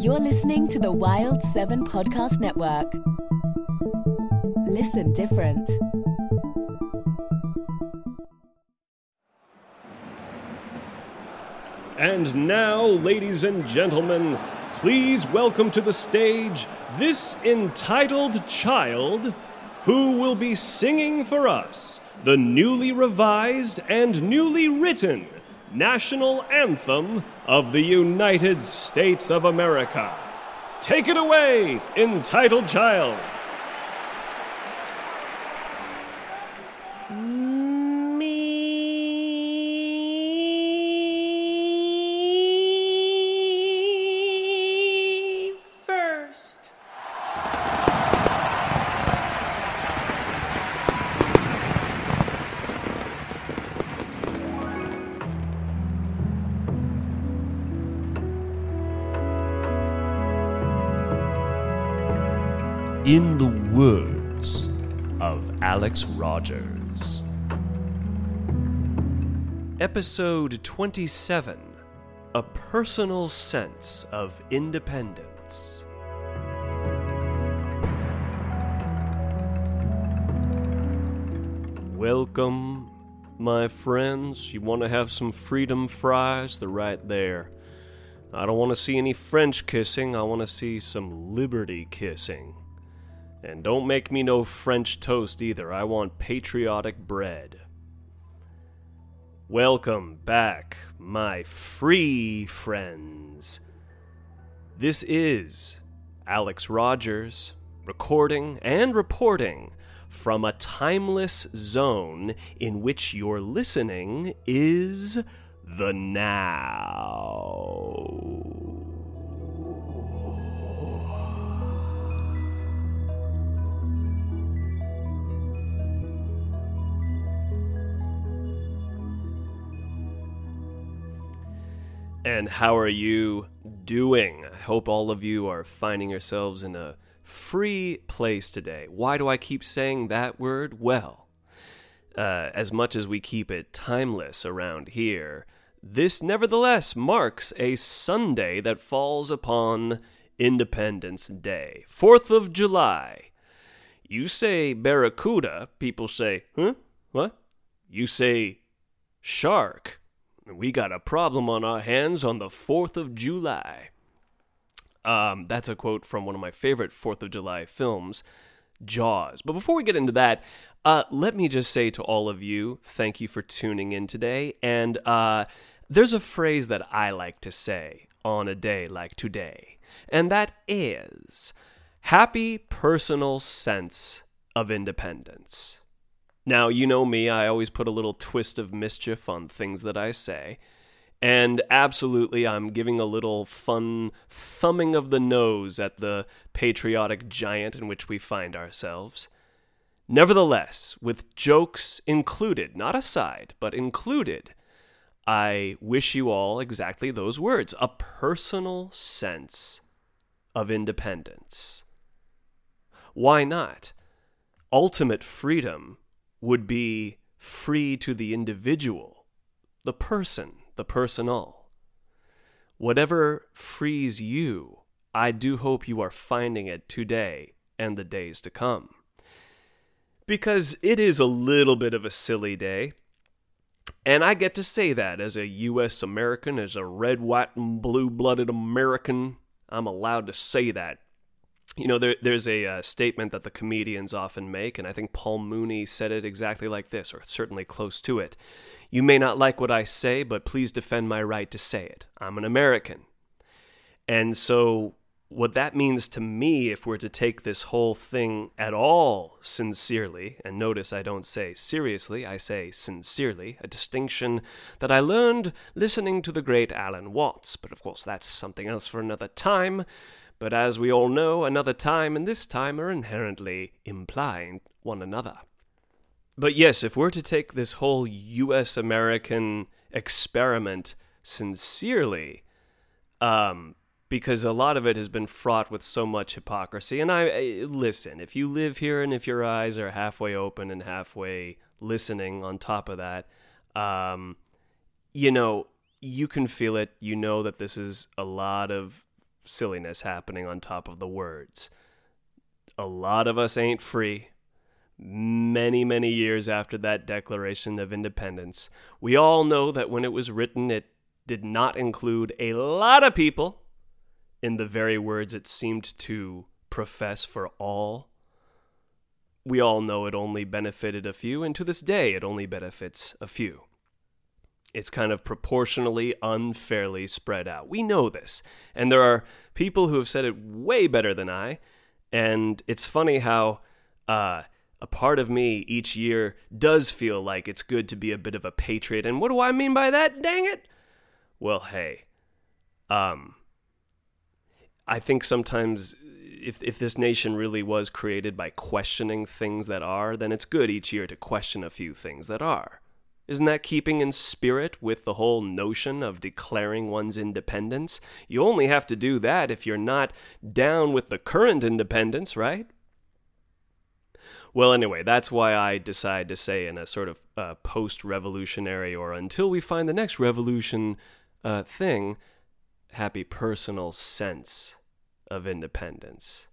You're listening to the Wild 7 Podcast Network. Listen different. And now, ladies and gentlemen, please welcome to the stage this entitled child who will be singing for us the newly revised and newly written national anthem of the United States of America. Take it away, entitled child. In the words of Alex Rogers. Episode 27 A Personal Sense of Independence. Welcome, my friends. You want to have some freedom fries? They're right there. I don't want to see any French kissing, I want to see some liberty kissing. And don't make me no French toast either, I want patriotic bread. Welcome back, my free friends. This is Alex Rogers, recording and reporting from a timeless zone in which your listening is the now. And how are you doing? I hope all of you are finding yourselves in a free place today. Why do I keep saying that word? Well, uh, as much as we keep it timeless around here, this nevertheless marks a Sunday that falls upon Independence Day, 4th of July. You say barracuda, people say, huh? What? You say shark. We got a problem on our hands on the 4th of July. Um, that's a quote from one of my favorite 4th of July films, Jaws. But before we get into that, uh, let me just say to all of you, thank you for tuning in today. And uh, there's a phrase that I like to say on a day like today, and that is happy personal sense of independence. Now, you know me, I always put a little twist of mischief on things that I say. And absolutely, I'm giving a little fun thumbing of the nose at the patriotic giant in which we find ourselves. Nevertheless, with jokes included, not aside, but included, I wish you all exactly those words a personal sense of independence. Why not? ultimate freedom would be free to the individual, the person, the personal. Whatever frees you, I do hope you are finding it today and the days to come. Because it is a little bit of a silly day. And I get to say that as a U.S. American, as a red, white, and blue blooded American. I'm allowed to say that. You know, there, there's a uh, statement that the comedians often make, and I think Paul Mooney said it exactly like this, or certainly close to it. You may not like what I say, but please defend my right to say it. I'm an American. And so what that means to me, if we're to take this whole thing at all sincerely, and notice I don't say seriously, I say sincerely, a distinction that I learned listening to the great Alan Watts, but of course that's something else for another time. But as we all know, another time and this time are inherently implying one another. But yes, if we're to take this whole US American experiment sincerely, um, because a lot of it has been fraught with so much hypocrisy. And I, I, listen, if you live here and if your eyes are halfway open and halfway listening on top of that, um, you know, you can feel it. You know that this is a lot of silliness happening on top of the words. A lot of us ain't free. Many, many years after that Declaration of Independence, we all know that when it was written, it did not include a lot of people in the very words it seemed to profess for all. We all know it only benefited a few, and to this day it only benefits a few. It's kind of proportionally unfairly spread out. We know this. And there are people who have said it way better than I. And it's funny how uh, a part of me each year does feel like it's good to be a bit of a patriot. And what do I mean by that? Dang it! Well, hey, um, I think sometimes if if this nation really was created by questioning things that are, then it's good each year to question a few things that are. Isn't that keeping in spirit with the whole notion of declaring one's independence? You only have to do that if you're not down with the current independence, right? Well, anyway, that's why I decide to say in a sort of uh, post revolutionary or until we find the next revolution uh, thing, happy personal sense of independence.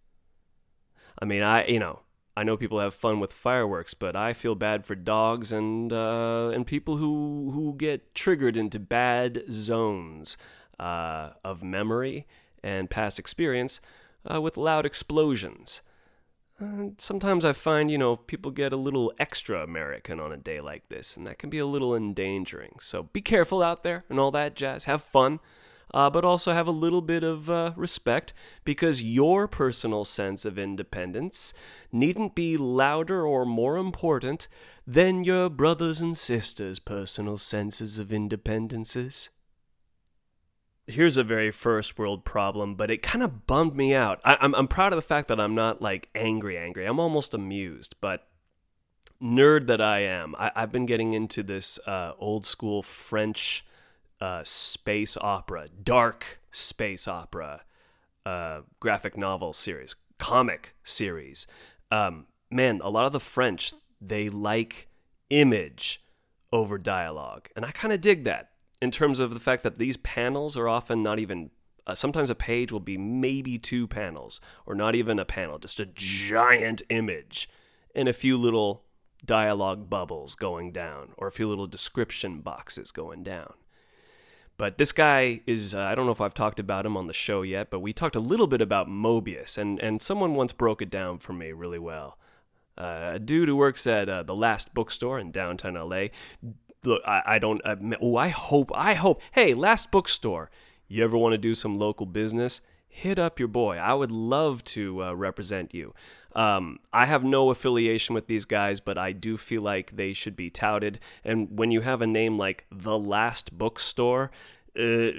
I mean, I you know, I know people have fun with fireworks, but I feel bad for dogs and uh, and people who who get triggered into bad zones uh, of memory and past experience uh, with loud explosions. sometimes I find, you know, people get a little extra American on a day like this, and that can be a little endangering. So be careful out there and all that jazz. Have fun uh, but also have a little bit of uh, respect because your personal sense of independence needn't be louder or more important than your brothers and sisters' personal senses of independences. Here's a very first world problem, but it kind of bummed me out. I, I'm, I'm proud of the fact that I'm not like angry, angry. I'm almost amused, but nerd that I am, I, have been getting into this uh, old school French uh, space opera, dark space opera, uh, graphic novel series, comic series. Um, man, a lot of the French they like image over dialogue, and I kind of dig that in terms of the fact that these panels are often not even. Uh, sometimes a page will be maybe two panels, or not even a panel, just a giant image and a few little dialogue bubbles going down, or a few little description boxes going down. But this guy is, uh, I don't know if I've talked about him on the show yet, but we talked a little bit about Moebius, and, and someone once broke it down for me really well. Uh, a dude who works at uh, the Last Bookstore in downtown LA. Look, I, I don't, oh, I hope, I hope, hey, Last Bookstore, you ever want to do some local business? Hit up your boy. I would love to uh, represent you. Um, I have no affiliation with these guys, but I do feel like they should be touted. And when you have a name like The Last Bookstore, uh,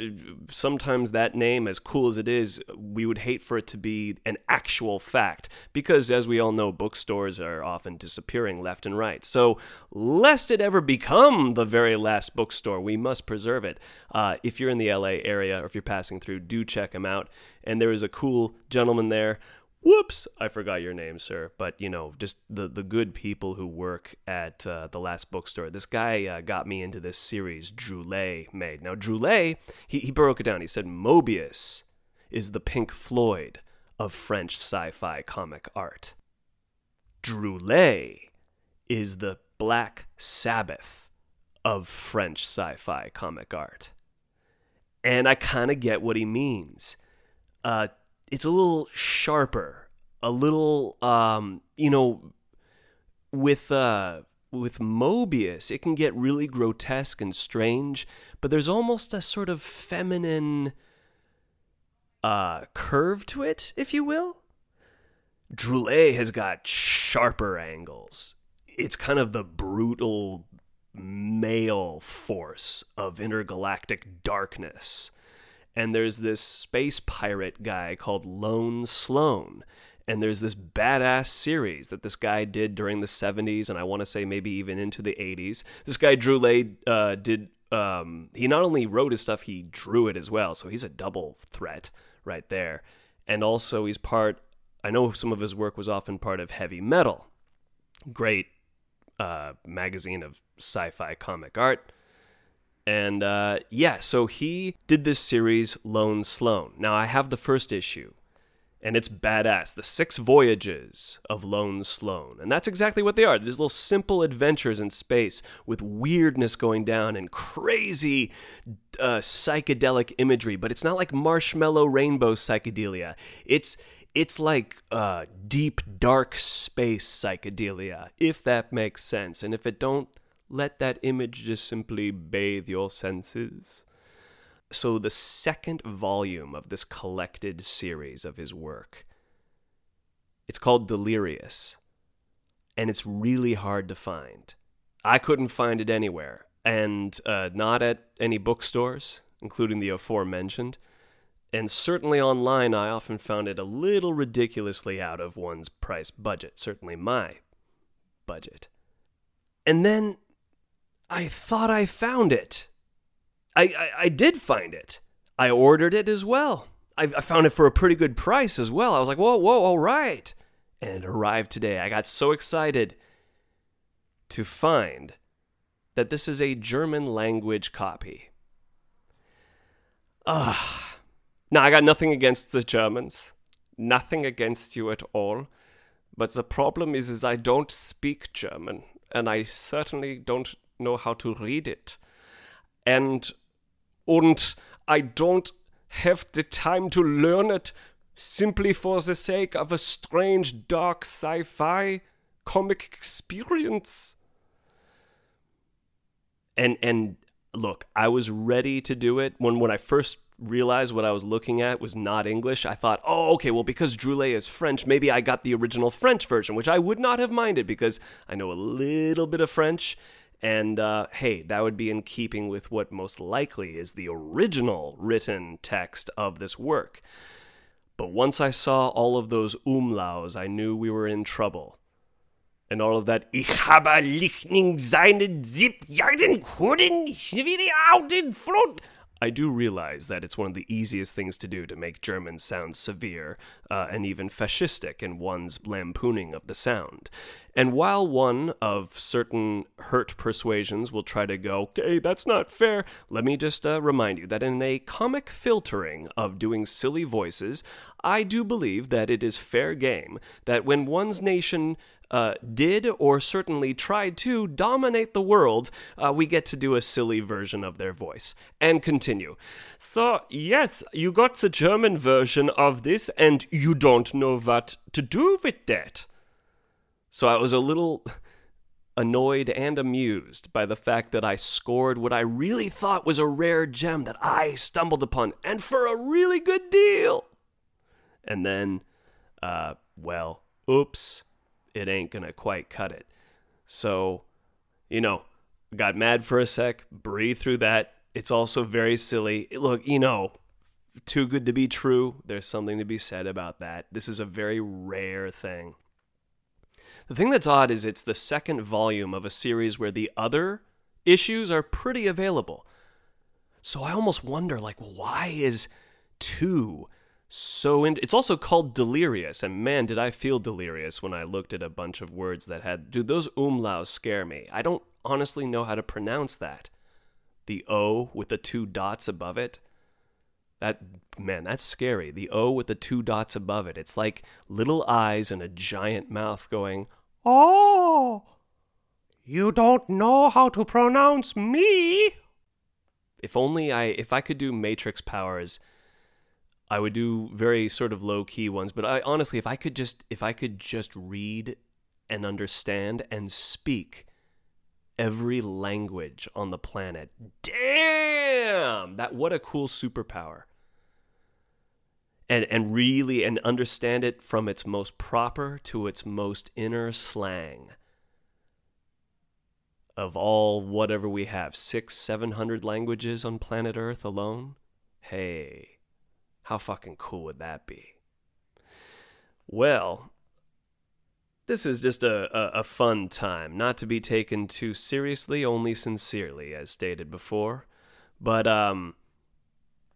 sometimes that name, as cool as it is, we would hate for it to be an actual fact because, as we all know, bookstores are often disappearing left and right. So, lest it ever become the very last bookstore, we must preserve it. Uh, if you're in the LA area or if you're passing through, do check them out. And there is a cool gentleman there Whoops, I forgot your name, sir. But you know, just the the good people who work at uh, the last bookstore. This guy uh, got me into this series Druillet made. Now Druillet, he he broke it down. He said Moebius is the Pink Floyd of French sci-fi comic art. Druillet is the Black Sabbath of French sci-fi comic art. And I kind of get what he means. Uh, it's a little sharper, a little um, you know, with uh with Moebius, it can get really grotesque and strange, but there's almost a sort of feminine uh curve to it, if you will. Druillet has got sharper angles. It's kind of the brutal male force of intergalactic darkness and there's this space pirate guy called Lone Sloan. And there's this badass series that this guy did during the 70s, and I want to say maybe even into the 80s. This guy, Druillet, uh, did. Um, he not only wrote his stuff, he drew it as well. So he's a double threat right there. And also, he's part. I know some of his work was often part of Heavy Metal, great uh, magazine of sci fi comic art. And uh, yeah, so he did this series, Lone Sloan. Now, I have the first issue, and it's badass. The Six Voyages of Lone Sloan. And that's exactly what they are. These little simple adventures in space with weirdness going down and crazy uh, psychedelic imagery. But it's not like marshmallow rainbow psychedelia. It's it's like uh, deep, dark space psychedelia, if that makes sense. And if it don't, let that image just simply bathe your senses. So, the second volume of this collected series of his work, it's called Delirious, and it's really hard to find. I couldn't find it anywhere, and uh, not at any bookstores, including the aforementioned. And certainly online, I often found it a little ridiculously out of one's price budget, certainly my budget. And then I thought I found it. I, I, I did find it. I ordered it as well. I, I found it for a pretty good price as well. I was like, whoa, whoa, all right. And it arrived today. I got so excited to find that this is a German language copy. Ah. Now, I got nothing against the Germans. Nothing against you at all. But the problem is, is I don't speak German, and I certainly don't know how to read it. And und I don't have the time to learn it simply for the sake of a strange dark sci-fi comic experience. And and look, I was ready to do it when when I first realized what I was looking at was not English. I thought, oh, okay, well, because Druillet is French, maybe I got the original French version, which I would not have minded because I know a little bit of French and uh, hey, that would be in keeping with what most likely is the original written text of this work. But once I saw all of those umlauts, I knew we were in trouble. And all of that, ich habe lichting seine sieb jahren wieder out in front. I do realize that it's one of the easiest things to do to make German sound severe uh, and even fascistic in one's lampooning of the sound. And while one of certain hurt persuasions will try to go, okay, that's not fair, let me just uh, remind you that in a comic filtering of doing silly voices, I do believe that it is fair game that when one's nation uh, did or certainly tried to dominate the world, uh, we get to do a silly version of their voice. And continue. So, yes, you got the German version of this, and you don't know what to do with that. So I was a little annoyed and amused by the fact that I scored what I really thought was a rare gem that I stumbled upon, and for a really good deal. And then, uh, well, oops it ain't gonna quite cut it. So, you know, got mad for a sec, breathe through that. It's also very silly. Look, you know, too good to be true. There's something to be said about that. This is a very rare thing. The thing that's odd is it's the second volume of a series where the other issues are pretty available. So I almost wonder like why is 2 so in, it's also called delirious and man did i feel delirious when i looked at a bunch of words that had dude those umlauts scare me? I don't honestly know how to pronounce that. The o with the two dots above it? That man that's scary. The o with the two dots above it. It's like little eyes and a giant mouth going oh you don't know how to pronounce me. If only i if i could do matrix powers I would do very sort of low key ones, but I honestly, if I could just, if I could just read and understand and speak every language on the planet, damn, that what a cool superpower. And and really and understand it from its most proper to its most inner slang of all whatever we have, six, seven hundred languages on planet Earth alone. Hey. How fucking cool would that be? Well, this is just a, a, a, fun time, not to be taken too seriously, only sincerely, as stated before. But um,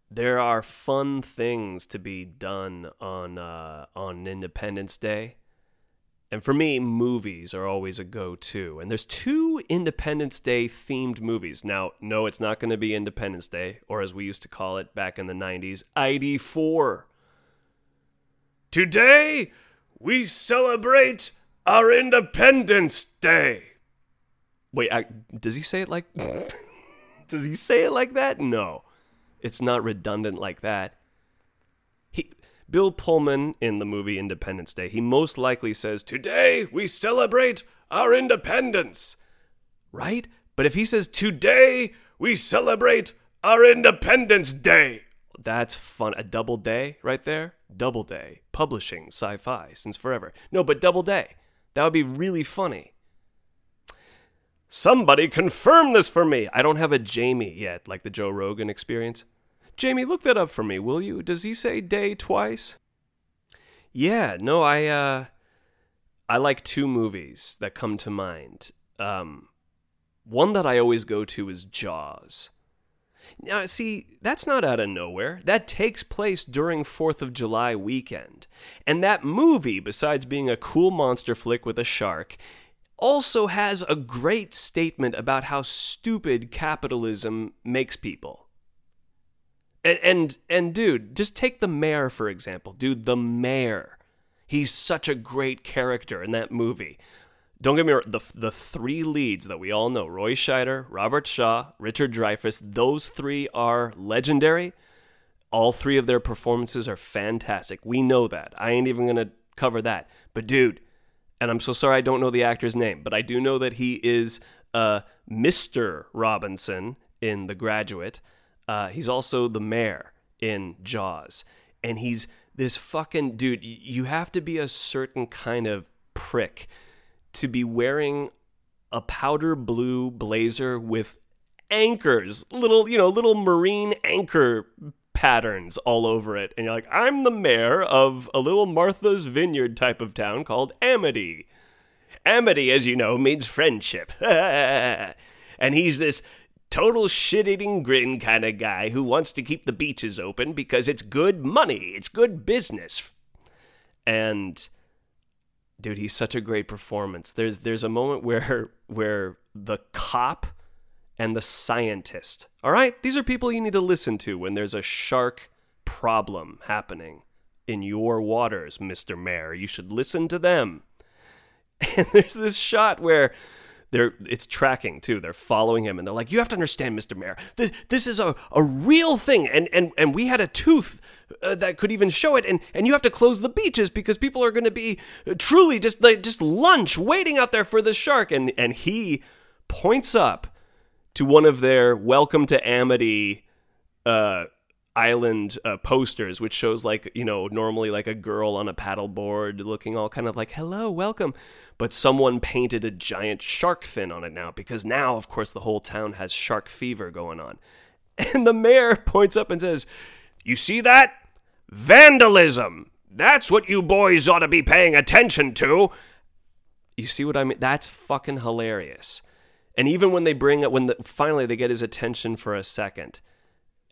there are fun things to be done on uh, on Independence Day. And for me, movies are always a go to. And there's two Independence Day themed movies. Now, no, it's not going to be Independence Day, or as we used to call it back in the 90s, ID4. Today, we celebrate our Independence Day. Wait, I, does he say it like. does he say it like that? No. It's not redundant like that. Bill Pullman in the movie Independence Day, he most likely says, Today we celebrate our independence. Right? But if he says, Today we celebrate our Independence Day, that's fun. A double day right there? Doubleday. Publishing sci fi since forever. No, but double day. That would be really funny. Somebody confirm this for me. I don't have a Jamie yet, like the Joe Rogan experience. Jamie, look that up for me, will you? Does he say day twice? Yeah, no, I uh I like two movies that come to mind. Um one that I always go to is Jaws. Now, see, that's not out of nowhere. That takes place during 4th of July weekend. And that movie, besides being a cool monster flick with a shark, also has a great statement about how stupid capitalism makes people. And and and dude, just take the mayor for example. Dude, the mayor. He's such a great character in that movie. Don't get me wrong, the, the three leads that we all know Roy Scheider, Robert Shaw, Richard Dreyfuss those three are legendary. All three of their performances are fantastic. We know that. I ain't even going to cover that. But, dude, and I'm so sorry I don't know the actor's name, but I do know that he is uh, Mr. Robinson in The Graduate. Uh, he's also the mayor in Jaws, and he's this fucking dude. You have to be a certain kind of prick to be wearing a powder blue blazer with anchors, little you know, little marine anchor patterns all over it, and you're like, I'm the mayor of a little Martha's Vineyard type of town called Amity. Amity, as you know, means friendship. and he's this total shit eating grin kind of guy who wants to keep the beaches open because it's good money, it's good business. And dude, he's such a great performance. There's there's a moment where where the cop and the scientist. All right? These are people you need to listen to when there's a shark problem happening in your waters, Mr. Mayor. You should listen to them. And there's this shot where they're it's tracking too. They're following him, and they're like, "You have to understand, Mister Mayor. This, this is a, a real thing, and and and we had a tooth uh, that could even show it, and and you have to close the beaches because people are going to be uh, truly just like just lunch waiting out there for the shark." And and he points up to one of their "Welcome to Amity." Uh, island uh, posters which shows like you know normally like a girl on a paddleboard looking all kind of like hello welcome but someone painted a giant shark fin on it now because now, of course, the whole town has shark fever going on. And the mayor points up and says, You see that? Vandalism! That's what you boys ought to be paying attention to. You see what I mean? That's fucking hilarious. And even when they bring it, when the, finally they get his attention for a second,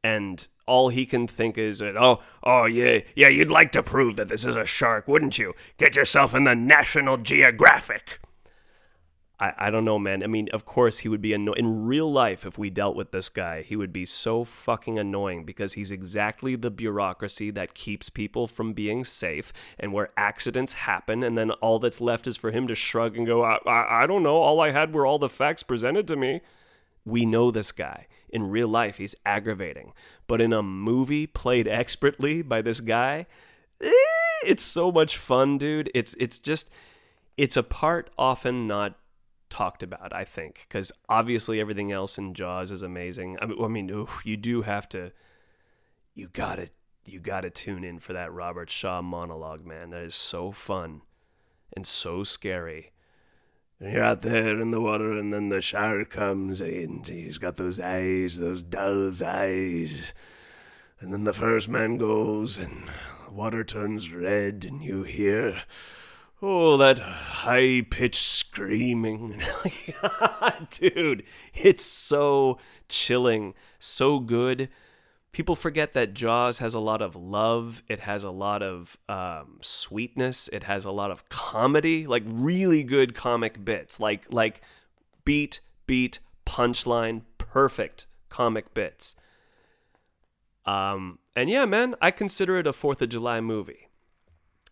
and all he can think is, oh, oh yeah, yeah, you'd like to prove that this is a shark, wouldn't you? Get yourself in the National Geographic. I, I don't know, man. I mean, of course, he would be anno- in real life if we dealt with this guy. He would be so fucking annoying because he's exactly the bureaucracy that keeps people from being safe and where accidents happen, and then all that's left is for him to shrug and go, I, I, I don't know. All I had were all the facts presented to me. We know this guy. In real life, he's aggravating. But in a movie played expertly by this guy, eh, it's so much fun, dude. It's it's just it's a part often not talked about, I think, because obviously everything else in Jaws is amazing. I mean, I mean, ooh, you do have to, you gotta, you gotta tune in for that Robert Shaw monologue, man. That is so fun and so scary. You're out there in the water, and then the shark comes, and he's got those eyes, those dull eyes. And then the first man goes, and the water turns red, and you hear Oh, that high pitched screaming. Dude, it's so chilling, so good. People forget that Jaws has a lot of love. It has a lot of um, sweetness. It has a lot of comedy, like really good comic bits, like like beat, beat, punchline, perfect comic bits. Um, and yeah, man, I consider it a Fourth of July movie.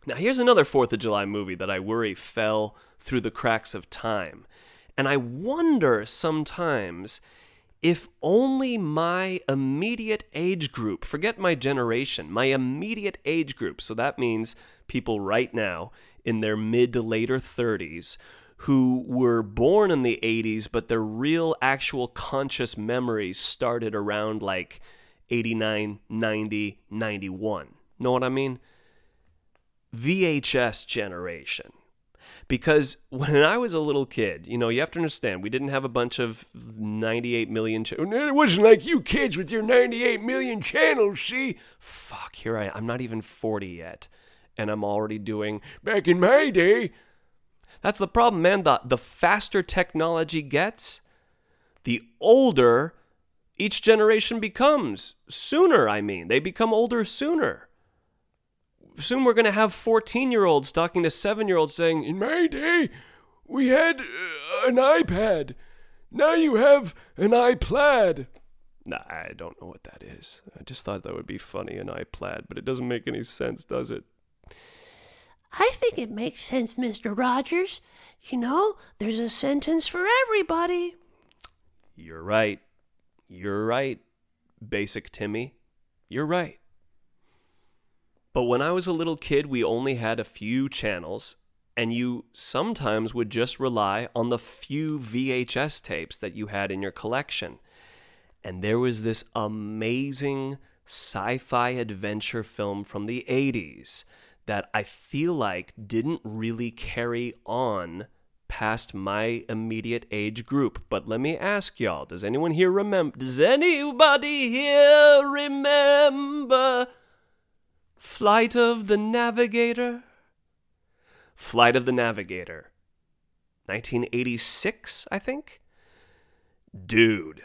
Now, here's another 4th of July movie that I worry fell through the cracks of time. And I wonder sometimes if only my immediate age group, forget my generation, my immediate age group, so that means people right now in their mid to later 30s who were born in the 80s, but their real, actual conscious memories started around like 89, 90, 91. Know what I mean? VHS generation. Because when I was a little kid, you know, you have to understand, we didn't have a bunch of 98 million. Ch- it wasn't like you kids with your 98 million channels, see? Fuck, here I am. I'm not even 40 yet. And I'm already doing, back in my day. That's the problem, man. The, the faster technology gets, the older each generation becomes. Sooner, I mean. They become older sooner soon we're going to have 14 year olds talking to 7 year olds saying, In my day, we had uh, an iPad. Now you have an iPlaid. Nah, I don't know what that is. I just thought that would be funny, an iPlaid, but it doesn't make any sense, does it? I think it makes sense, Mr. Rogers. You know, there's a sentence for everybody. You're right. You're right, Basic Timmy. You're right. But when I was a little kid, we only had a few channels, and you sometimes would just rely on the few VHS tapes that you had in your collection. And there was this amazing sci fi adventure film from the 80s that I feel like didn't really carry on past my immediate age group. But let me ask y'all, does anyone here remember? Does anybody here remember Flight of the Navigator? Flight of the Navigator. 1986, I think? Dude.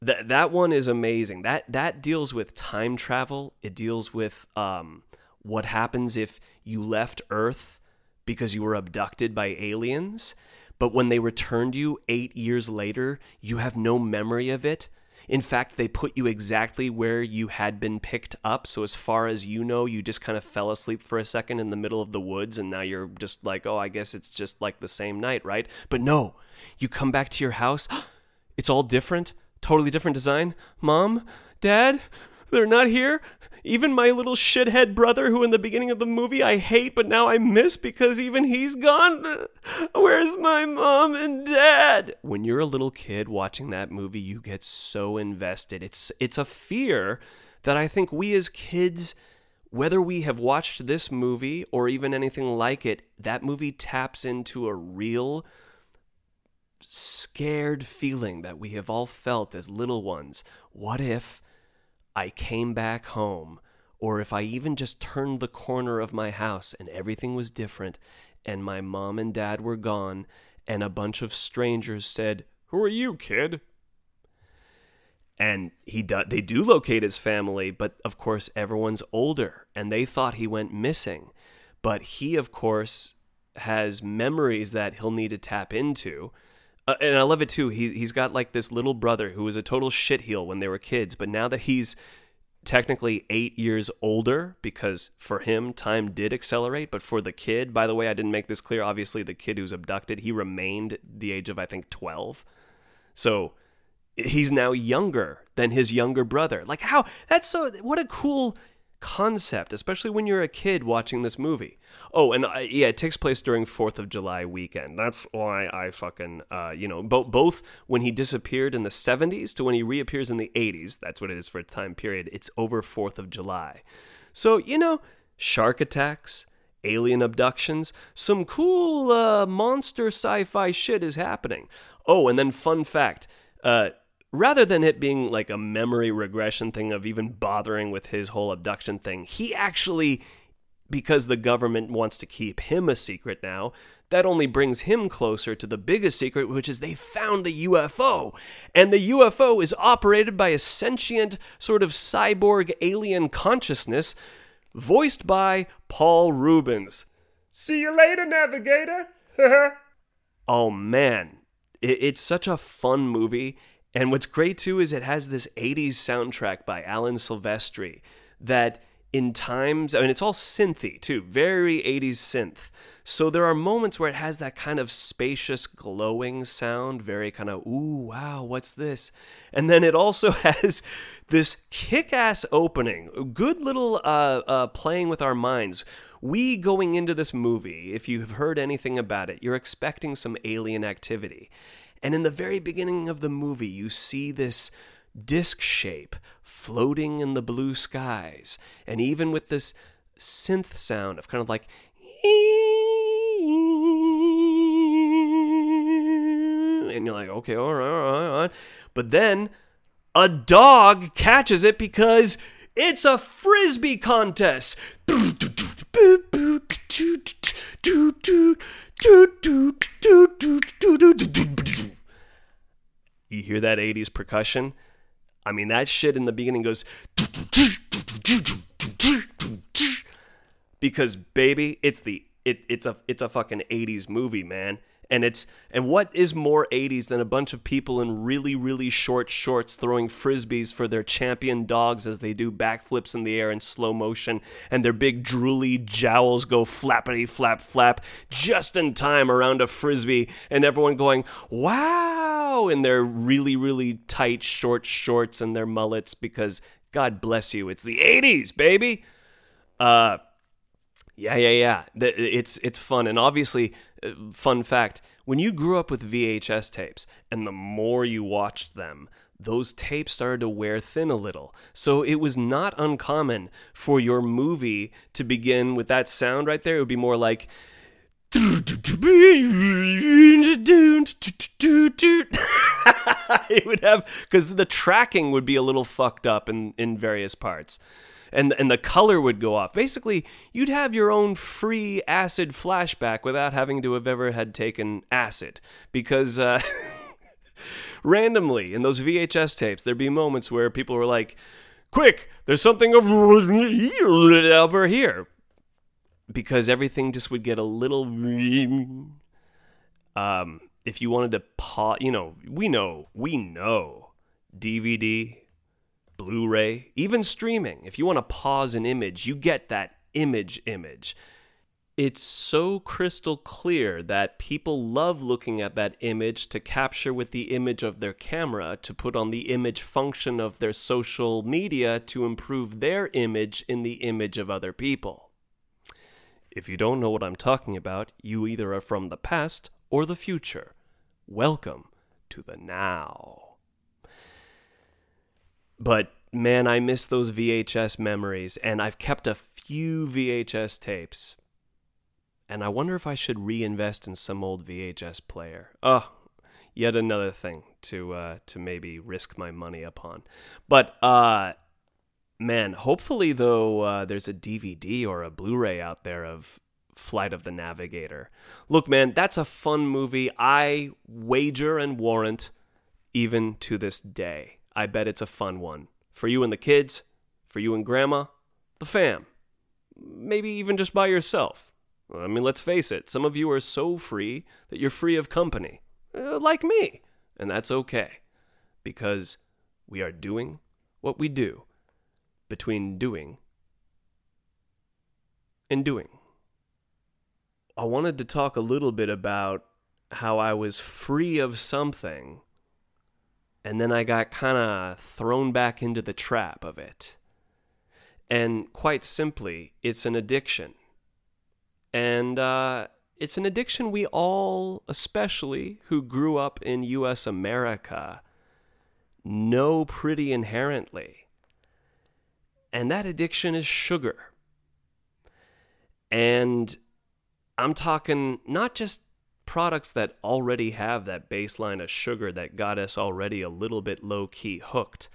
That that one is amazing. That that deals with time travel. It deals with um, what happens if you left Earth because you were abducted by aliens, but when they returned you 8 years later, you have no memory of it in fact, they put you exactly where you had been picked up. So, as far as you know, you just kind of fell asleep for a second in the middle of the woods, and now you're just like, oh, I guess it's just like the same night, right? But no, you come back to your house, it's all different, totally different design. Mom, Dad, they're not here. Even my little shithead brother, who in the beginning of the movie I hate but now I miss because even he's gone. Where's my mom and dad? When you're a little kid watching that movie, you get so invested. It's it's a fear that I think we as kids whether we have watched this movie or even anything like it, that movie taps into a real scared feeling that we have all felt as little ones. What if I came back home, or if I even just turned the corner of my house and everything was different, and my mom and dad were gone, and a bunch of strangers said, Who are you, kid? and he do, they do locate his family, but of course everyone's older, and they thought he went missing. But he, of course, has memories that he'll need to tap into. Uh, and I love it too. He he's got like this little brother who was a total shitheel when they were kids, but now that he's technically eight years older, because for him time did accelerate, but for the kid, by the way, I didn't make this clear. Obviously, the kid who's abducted, he remained the age of I think twelve. So he's now younger than his younger brother. Like how that's so what a cool concept, especially when you're a kid watching this movie. Oh, and yeah, it takes place during Fourth of July weekend. That's why I fucking, uh, you know, bo- both when he disappeared in the '70s to when he reappears in the '80s. That's what it is for a time period. It's over Fourth of July, so you know, shark attacks, alien abductions, some cool uh, monster sci-fi shit is happening. Oh, and then fun fact. Uh, rather than it being like a memory regression thing of even bothering with his whole abduction thing, he actually, because the government wants to keep him a secret now, that only brings him closer to the biggest secret, which is they found the UFO. And the UFO is operated by a sentient, sort of cyborg alien consciousness, voiced by Paul Reubens. See you later, navigator. oh man, it's such a fun movie and what's great too is it has this 80s soundtrack by Alan Silvestri that in times, I mean, it's all synthy too, very 80s synth. So there are moments where it has that kind of spacious, glowing sound, very kind of, ooh, wow, what's this? And then it also has this kick ass opening, good little uh, uh, playing with our minds. We going into this movie, if you've heard anything about it, you're expecting some alien activity. And in the very beginning of the movie, you see this disc shape floating in the blue skies. And even with this synth sound of kind of like, and you're like, okay, all right, all right, all right. But then a dog catches it because it's a frisbee contest. You hear that 80s percussion? I mean, that shit in the beginning goes. Because baby, it's the it, it's a it's a fucking 80s movie, man and it's and what is more 80s than a bunch of people in really really short shorts throwing frisbees for their champion dogs as they do backflips in the air in slow motion and their big drooly jowls go flappity flap flap just in time around a frisbee and everyone going wow in their really really tight short shorts and their mullets because god bless you it's the 80s baby. Uh yeah, yeah, yeah. It's it's fun, and obviously, uh, fun fact: when you grew up with VHS tapes, and the more you watched them, those tapes started to wear thin a little. So it was not uncommon for your movie to begin with that sound right there. It would be more like. it would have because the tracking would be a little fucked up in in various parts and and the color would go off. Basically, you'd have your own free acid flashback without having to have ever had taken acid because uh, randomly in those VHS tapes there'd be moments where people were like, "Quick, there's something over here." Because everything just would get a little um if you wanted to pause, you know, we know, we know DVD Blu ray, even streaming. If you want to pause an image, you get that image image. It's so crystal clear that people love looking at that image to capture with the image of their camera, to put on the image function of their social media to improve their image in the image of other people. If you don't know what I'm talking about, you either are from the past or the future. Welcome to the now. But man, I miss those VHS memories, and I've kept a few VHS tapes. And I wonder if I should reinvest in some old VHS player. Oh, yet another thing to uh, to maybe risk my money upon. But uh, man, hopefully though, uh, there's a DVD or a Blu-ray out there of Flight of the Navigator. Look, man, that's a fun movie. I wager and warrant, even to this day. I bet it's a fun one. For you and the kids, for you and grandma, the fam. Maybe even just by yourself. I mean, let's face it, some of you are so free that you're free of company, uh, like me. And that's okay, because we are doing what we do between doing and doing. I wanted to talk a little bit about how I was free of something and then I got kind of thrown back into the trap of it. And quite simply, it's an addiction. And uh, it's an addiction we all, especially who grew up in US America, know pretty inherently. And that addiction is sugar. And I'm talking not just products that already have that baseline of sugar that got us already a little bit low key hooked,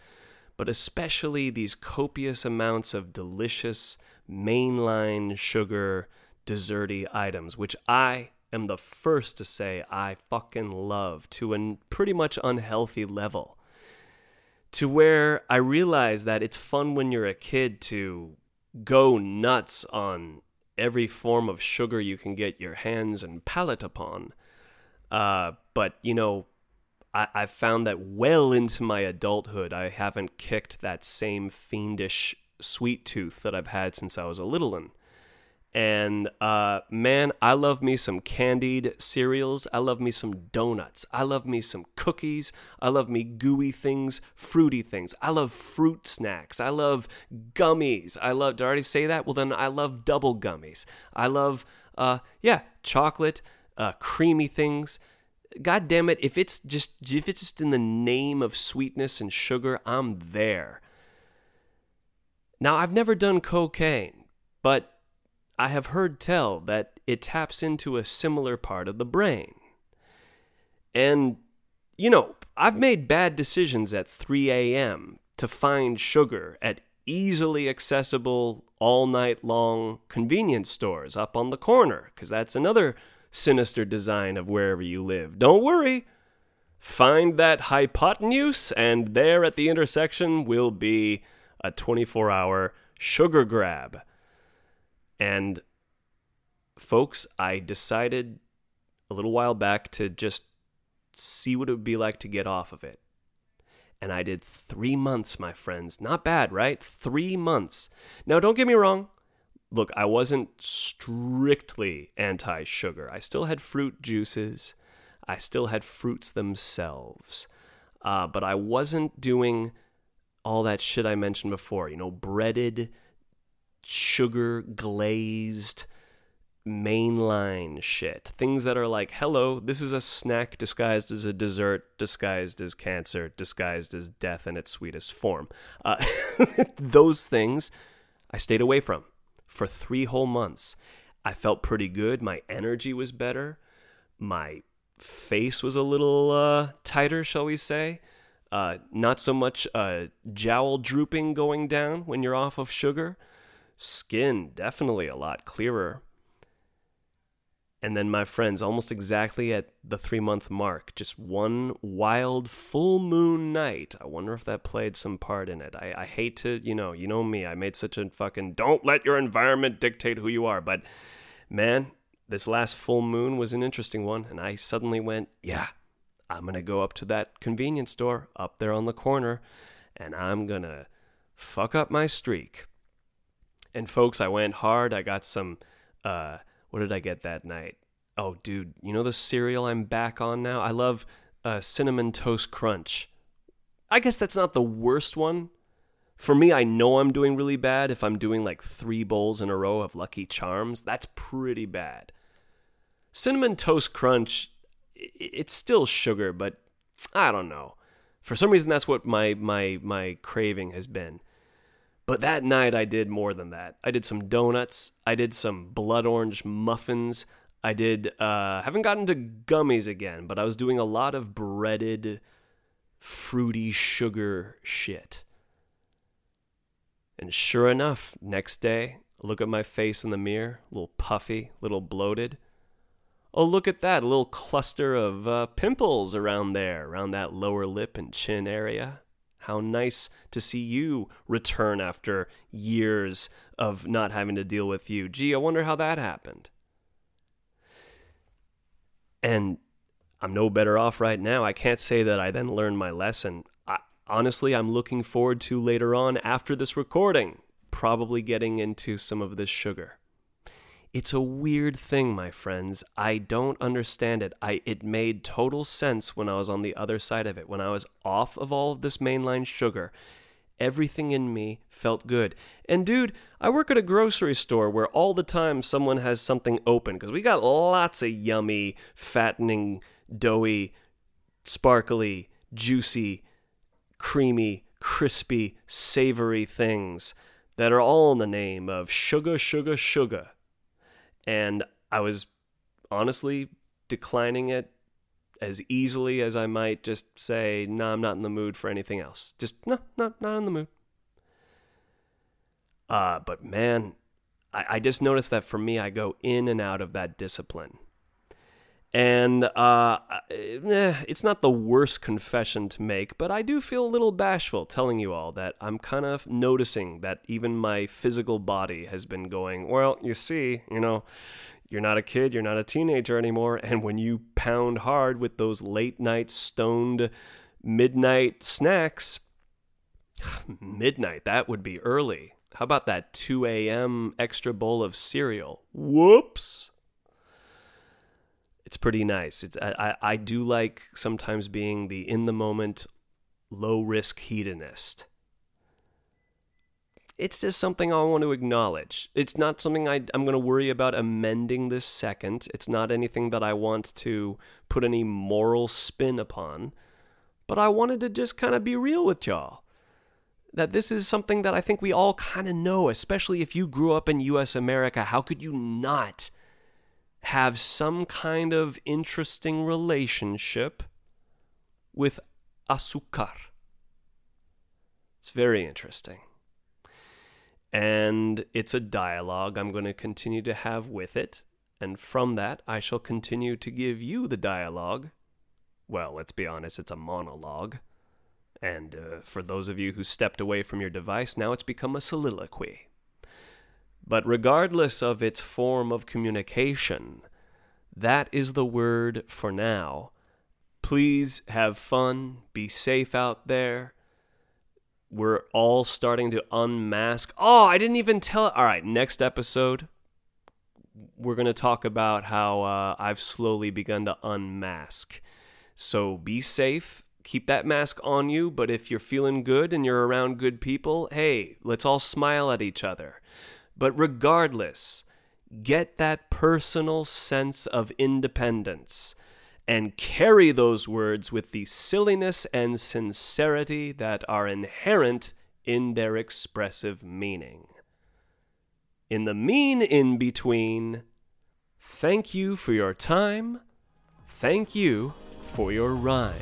but especially these copious amounts of delicious mainline sugar desserty items, which I am the first to say I fucking love to a pretty much unhealthy level. To where I realize that it's fun when you're a kid to go nuts on every form of sugar you can get your hands and palate upon. Uh, but, you know, I, I've found that well into my adulthood, I haven't kicked that same fiendish sweet tooth that I've had since I was a little one. And uh, man, I love me some candied cereals. I love me some donuts. I love me some cookies. I love me gooey things, fruity things. I love fruit snacks. I love gummies. I love, did I already say that? Well, then I love double gummies. I love, uh, yeah, chocolate, uh, creamy things. God damn it, if it's just if it's just in the name of sweetness and sugar, I'm there. Now, I've never done cocaine, but I have heard tell that it taps into a similar part of the brain. And, you know, I've made bad decisions at 3 a.m. to find sugar at easily accessible, all night long convenience stores up on the corner, because that's another sinister design of wherever you live. Don't worry. Find that hypotenuse, and there at the intersection will be a 24 hour sugar grab. And folks, I decided a little while back to just see what it would be like to get off of it. And I did three months, my friends. Not bad, right? Three months. Now, don't get me wrong. Look, I wasn't strictly anti sugar. I still had fruit juices, I still had fruits themselves. Uh, but I wasn't doing all that shit I mentioned before, you know, breaded sugar glazed mainline shit. Things that are like, hello, this is a snack disguised as a dessert, disguised as cancer, disguised as death in its sweetest form. Uh, those things I stayed away from for three whole months. I felt pretty good. My energy was better. My face was a little uh, tighter, shall we say. Uh, not so much uh, jowl drooping going down when you're off of sugar skin definitely a lot clearer. And then my friends, almost exactly at the three month mark, just one wild full moon night. I wonder if that played some part in it. I, I hate to, you know, you know me, I made such a fucking don't let your environment dictate who you are. But man, this last full moon was an interesting one. And I suddenly went, yeah, I'm going to go up to that convenience store up there on the corner and I'm going to fuck up my streak. And folks, I went hard. I got some. Uh, what did I get that night? Oh, dude, you know the cereal I'm back on now? I love uh, cinnamon toast crunch. I guess that's not the worst one. For me, I know I'm doing really bad if I'm doing like three bowls in a row of Lucky Charms. That's pretty bad. Cinnamon toast crunch, it's still sugar, but I don't know. For some reason, that's what my my my craving has been. But that night I did more than that. I did some donuts. I did some blood orange muffins. I did, uh, haven't gotten to gummies again, but I was doing a lot of breaded, fruity sugar shit. And sure enough, next day, look at my face in the mirror, a little puffy, a little bloated. Oh, look at that, a little cluster of uh, pimples around there, around that lower lip and chin area. How nice to see you return after years of not having to deal with you. Gee, I wonder how that happened. And I'm no better off right now. I can't say that I then learned my lesson. I, honestly, I'm looking forward to later on after this recording, probably getting into some of this sugar. It's a weird thing, my friends. I don't understand it. I it made total sense when I was on the other side of it. When I was off of all of this mainline sugar, everything in me felt good. And dude, I work at a grocery store where all the time someone has something open because we got lots of yummy, fattening, doughy, sparkly, juicy, creamy, crispy, savory things that are all in the name of sugar, sugar, sugar and I was honestly declining it as easily as I might just say, no, I'm not in the mood for anything else. Just, no, no, not in the mood. Uh, but man, I, I just noticed that for me, I go in and out of that discipline. And uh, eh, it's not the worst confession to make, but I do feel a little bashful telling you all that I'm kind of noticing that even my physical body has been going, well, you see, you know, you're not a kid, you're not a teenager anymore. And when you pound hard with those late night stoned midnight snacks, midnight, that would be early. How about that 2 a.m. extra bowl of cereal? Whoops pretty nice. It's I, I do like sometimes being the in the moment, low risk hedonist. It's just something I want to acknowledge. It's not something I, I'm going to worry about amending this second. It's not anything that I want to put any moral spin upon. But I wanted to just kind of be real with y'all. That this is something that I think we all kind of know, especially if you grew up in US America. How could you not? Have some kind of interesting relationship with azúcar. It's very interesting. And it's a dialogue I'm going to continue to have with it. And from that, I shall continue to give you the dialogue. Well, let's be honest, it's a monologue. And uh, for those of you who stepped away from your device, now it's become a soliloquy. But regardless of its form of communication, that is the word for now. Please have fun, be safe out there. We're all starting to unmask. Oh, I didn't even tell. All right, next episode, we're going to talk about how uh, I've slowly begun to unmask. So be safe, keep that mask on you, but if you're feeling good and you're around good people, hey, let's all smile at each other. But regardless, get that personal sense of independence and carry those words with the silliness and sincerity that are inherent in their expressive meaning. In the mean in between, thank you for your time, thank you for your rhyme.